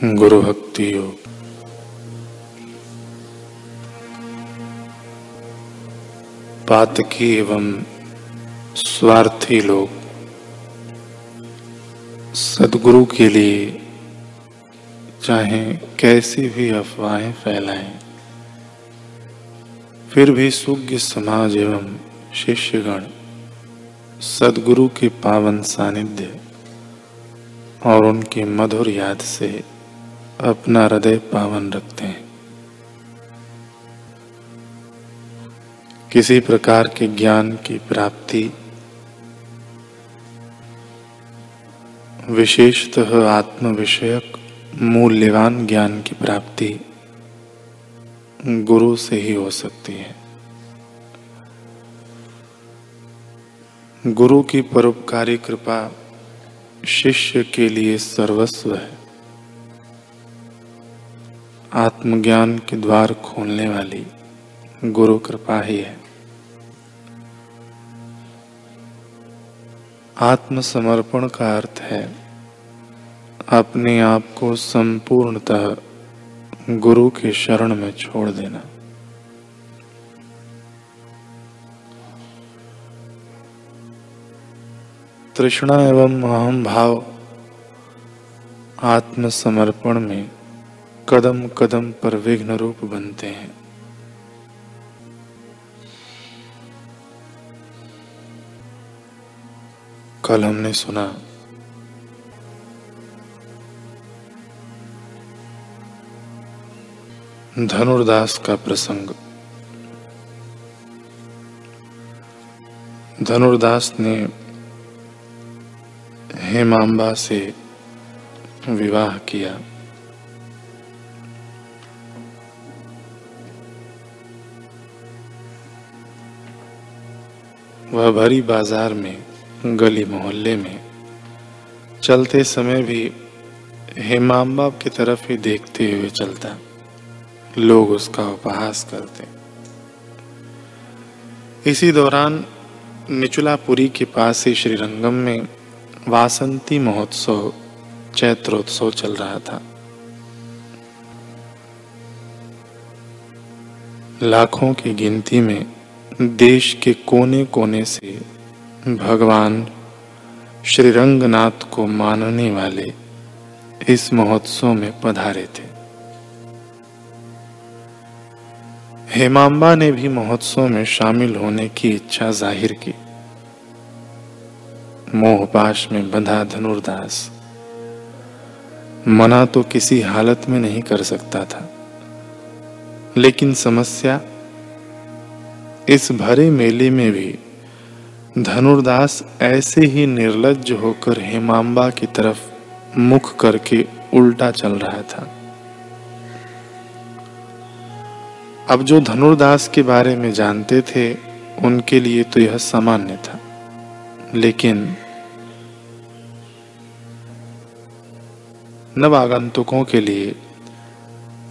गुरु भक्ति योग। पातकी एवं स्वार्थी लोग, सदगुरु के लिए चाहे कैसी भी अफवाहें फैलाएँ, फिर भी सुज्ञ समाज एवं शिष्यगण सदगुरु के पावन सानिध्य और उनकी मधुर याद से अपना हृदय पावन रखते हैं। किसी प्रकार के ज्ञान की प्राप्ति विशेषतः आत्म विषयक मूल्यवान ज्ञान की प्राप्ति गुरु से ही हो सकती है। गुरु की परोपकारी कृपा शिष्य के लिए सर्वस्व है। आत्मज्ञान के द्वार खोलने वाली गुरु कृपा ही है। आत्मसमर्पण का अर्थ है, अपने आप को संपूर्णतः गुरु के शरण में छोड़ देना। तृष्णा एवं अहम भाव आत्मसमर्पण में कदम कदम पर विघ्न रूप बनते हैं। कल हमने सुना, धनुर्दास का प्रसंग। धनुर्दास ने हेमांबा से विवाह किया। वह भरी बाज़ार में, गली मोहल्ले में, चलते समय भी हेमाम्बा की तरफ़ ही देखते हुए चलता। लोग उसका उपहास करते। इसी दौरान निचुलापुरी के पास ही श्रीरंगम में वासंती महोत्सव, चैत्रोत्सव चल रहा था। लाखों की गिनती में देश के कोने कोने से भगवान श्री रंगनाथ को मानने वाले इस महोत्सव में पधारे थे। हेमांबा ने भी महोत्सव में शामिल होने की इच्छा ज़ाहिर की। मोहपाश में बंधा धनुर्दास। मना तो किसी हालत में नहीं कर सकता था। लेकिन समस्या इस भरे मेले में भी धनुर्दास ऐसे ही निर्लज होकर हेमांबा की तरफ़ मुख करके उल्टा चल रहा था। अब जो धनुर्दास के बारे में जानते थे, उनके लिए तो यह सामान्य था। लेकिन नवागंतुकों के लिए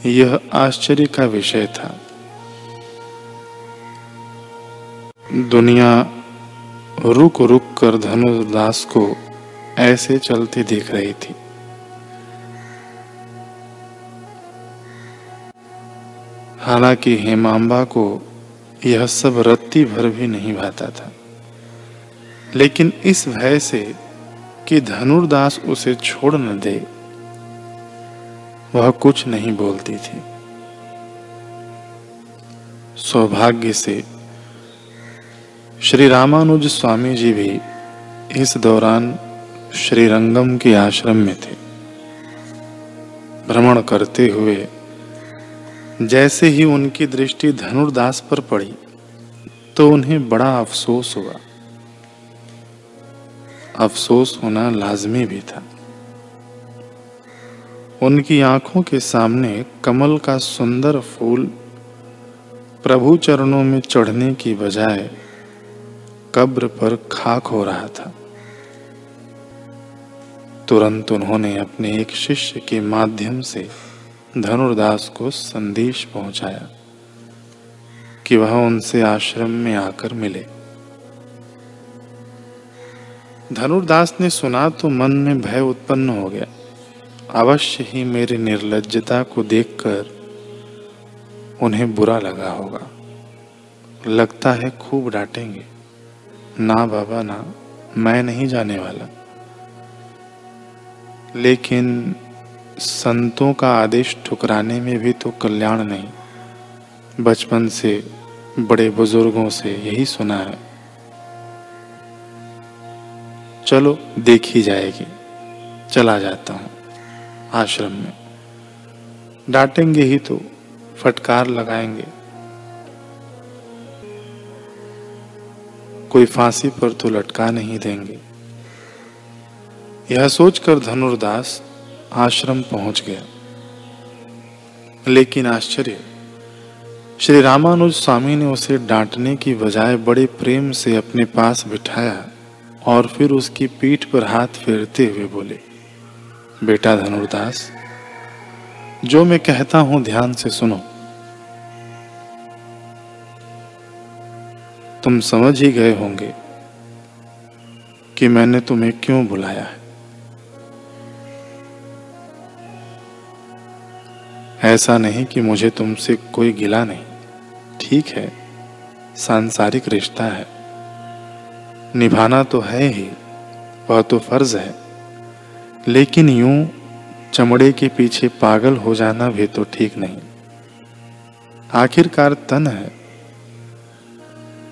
यह आश्चर्य का विषय था। दुनिया रुक रुक कर धनुदास को ऐसे चलते देख रही थी। हालाँकि हेमांबा को यह सब रत्ती भर भी नहीं भाता था। लेकिन इस भय से कि धनुर्दास उसे छोड़ न दे, वह कुछ नहीं बोलती थी। सौभाग्य से श्री रामानुज स्वामी जी भी इस दौरान श्रीरंगम के आश्रम में थे। भ्रमण करते हुए जैसे ही उनकी दृष्टि धनुर्दास पर पड़ी तो उन्हें बड़ा अफसोस हुआ। अफसोस होना लाजमी भी था। उनकी आँखों के सामने कमल का सुंदर फूल प्रभु चरणों में चढ़ने की बजाय कब्र पर खाक हो रहा था। तुरंत उन्होंने अपने एक शिष्य के माध्यम से धनुर्दास को संदेश पहुँचाया कि वह उनसे आश्रम में आकर मिले। धनुर्दास ने सुना तो मन में भय उत्पन्न हो गया। अवश्य ही मेरी निर्लजता को देखकर उन्हें बुरा लगा होगा। लगता है खूब डांटेंगे। ना बाबा ना, मैं नहीं जाने वाला। लेकिन संतों का आदेश ठुकराने में भी तो कल्याण नहीं। बचपन से, बड़े बुज़ुर्गों से यही सुना है। चलो, देखी जाएगी। चला जाता हूँ आश्रम में। डांटेंगे ही तो फटकार लगाएँगे। कोई फांसी पर तो लटका नहीं देंगे। यह सोचकर धनुर्दास आश्रम पहुँच गया। लेकिन आश्चर्य, श्री रामानुज स्वामी ने उसे डांटने की बजाय बड़े प्रेम से अपने पास बिठाया और फिर उसकी पीठ पर हाथ फेरते हुए बोले, बेटा धनुर्दास, जो मैं कहता हूँ ध्यान से सुनो। तुम समझ ही गए होंगे कि मैंने तुम्हें क्यों बुलाया है। ऐसा नहीं कि मुझे तुमसे कोई गिला नहीं। ठीक है, सांसारिक रिश्ता है। निभाना तो है ही, वह तो फ़र्ज़ है। लेकिन यूँ चमड़े के पीछे पागल हो जाना भी तो ठीक नहीं। आखिरकार तन है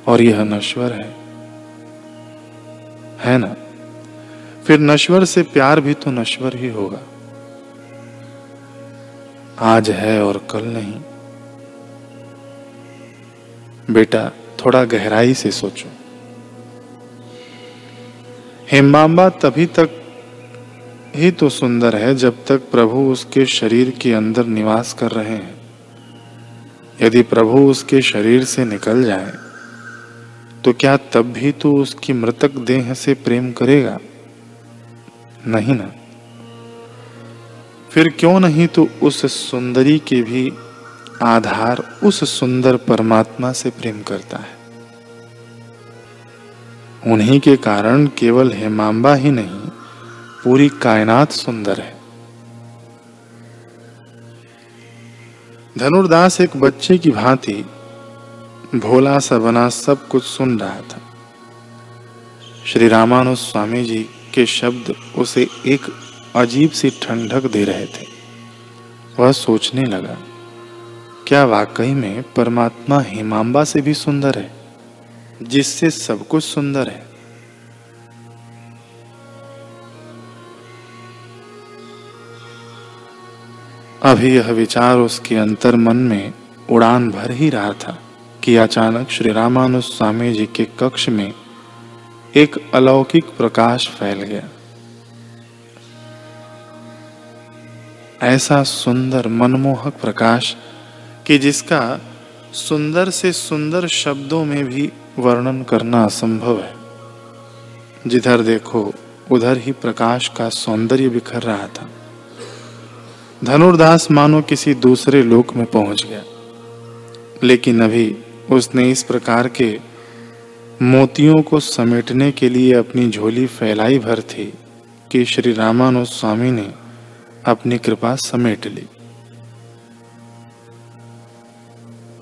और यह नश्वर है। है ना? फिर नश्वर से प्यार भी तो नश्वर ही होगा। आज है और कल नहीं। बेटा, थोड़ा गहराई से सोचो। हेमांबा तभी तक ही तो सुंदर है जब तक प्रभु उसके शरीर के अंदर निवास कर रहे हैं। यदि प्रभु उसके शरीर से निकल जाए तो क्या तब भी तो उसकी मृतक देह से प्रेम करेगा? नहीं ना। फिर क्यों नहीं तो उस सुंदरी के भी आधार, उस सुंदर परमात्मा से प्रेम करता है? उन्हीं के कारण केवल हेमांबा ही नहीं, पूरी कायनात सुंदर है। धनुर्दास एक बच्चे की भांति भोला सा बना सब कुछ सुन रहा था। श्री रामानुज स्वामी जी के शब्द उसे एक अजीब सी ठंडक दे रहे थे। वह सोचने लगा, क्या वाकई में परमात्मा हिमांबा से भी सुंदर है, जिससे सब कुछ सुंदर है? अभी यह विचार उसके अंतर मन में उड़ान भर ही रहा था। कि अचानक श्री रामानुज स्वामी जी के कक्ष में एक अलौकिक प्रकाश फैल गया। ऐसा सुंदर मनमोहक प्रकाश कि जिसका सुंदर से सुंदर शब्दों में भी वर्णन करना असंभव है। जिधर देखो, उधर ही प्रकाश का सौंदर्य बिखर रहा था। धनुर्दास मानो किसी दूसरे लोक में पहुँच गया। लेकिन अभी उसने इस प्रकार के मोतियों को समेटने के लिए अपनी झोली फैलाई भर थी कि श्री रामानुज स्वामी ने अपनी कृपा समेट ली।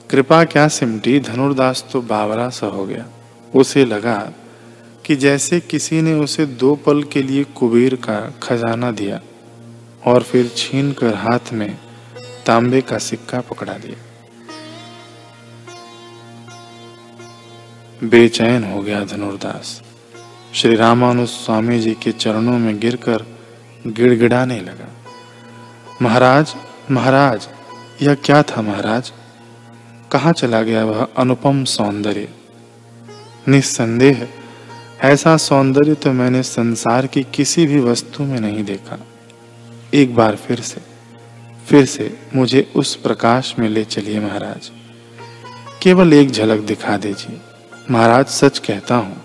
कृपा क्या सिमटी? धनुर्दास तो बावरा सा हो गया। उसे लगा कि जैसे किसी ने उसे दो पल के लिए कुबेर का खजाना दिया और फिर छीन कर हाथ में तांबे का सिक्का पकड़ा दिया। बेचैन हो गया धनुर्दास। श्री रामानुज स्वामी जी के चरणों में गिरकर गिड़गिड़ाने लगा। महाराज महाराज, यह क्या था महाराज? कहाँ चला गया वह अनुपम सौंदर्य? निस्संदेह, ऐसा सौंदर्य तो मैंने संसार की किसी भी वस्तु में नहीं देखा। एक बार फिर से फिर से मुझे उस प्रकाश में ले चलिए महाराज। केवल एक झलक दिखा दीजिए। महाराज सच कहता हूँ,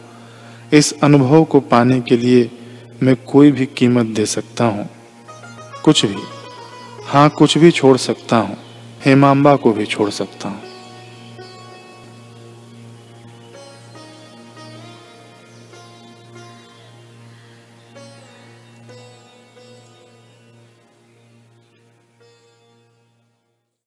इस अनुभव को पाने के लिए मैं कोई भी कीमत दे सकता हूँ। कुछ भी। हाँ कुछ भी छोड़ सकता हूँ। हेमांबा को भी छोड़ सकता हूँ।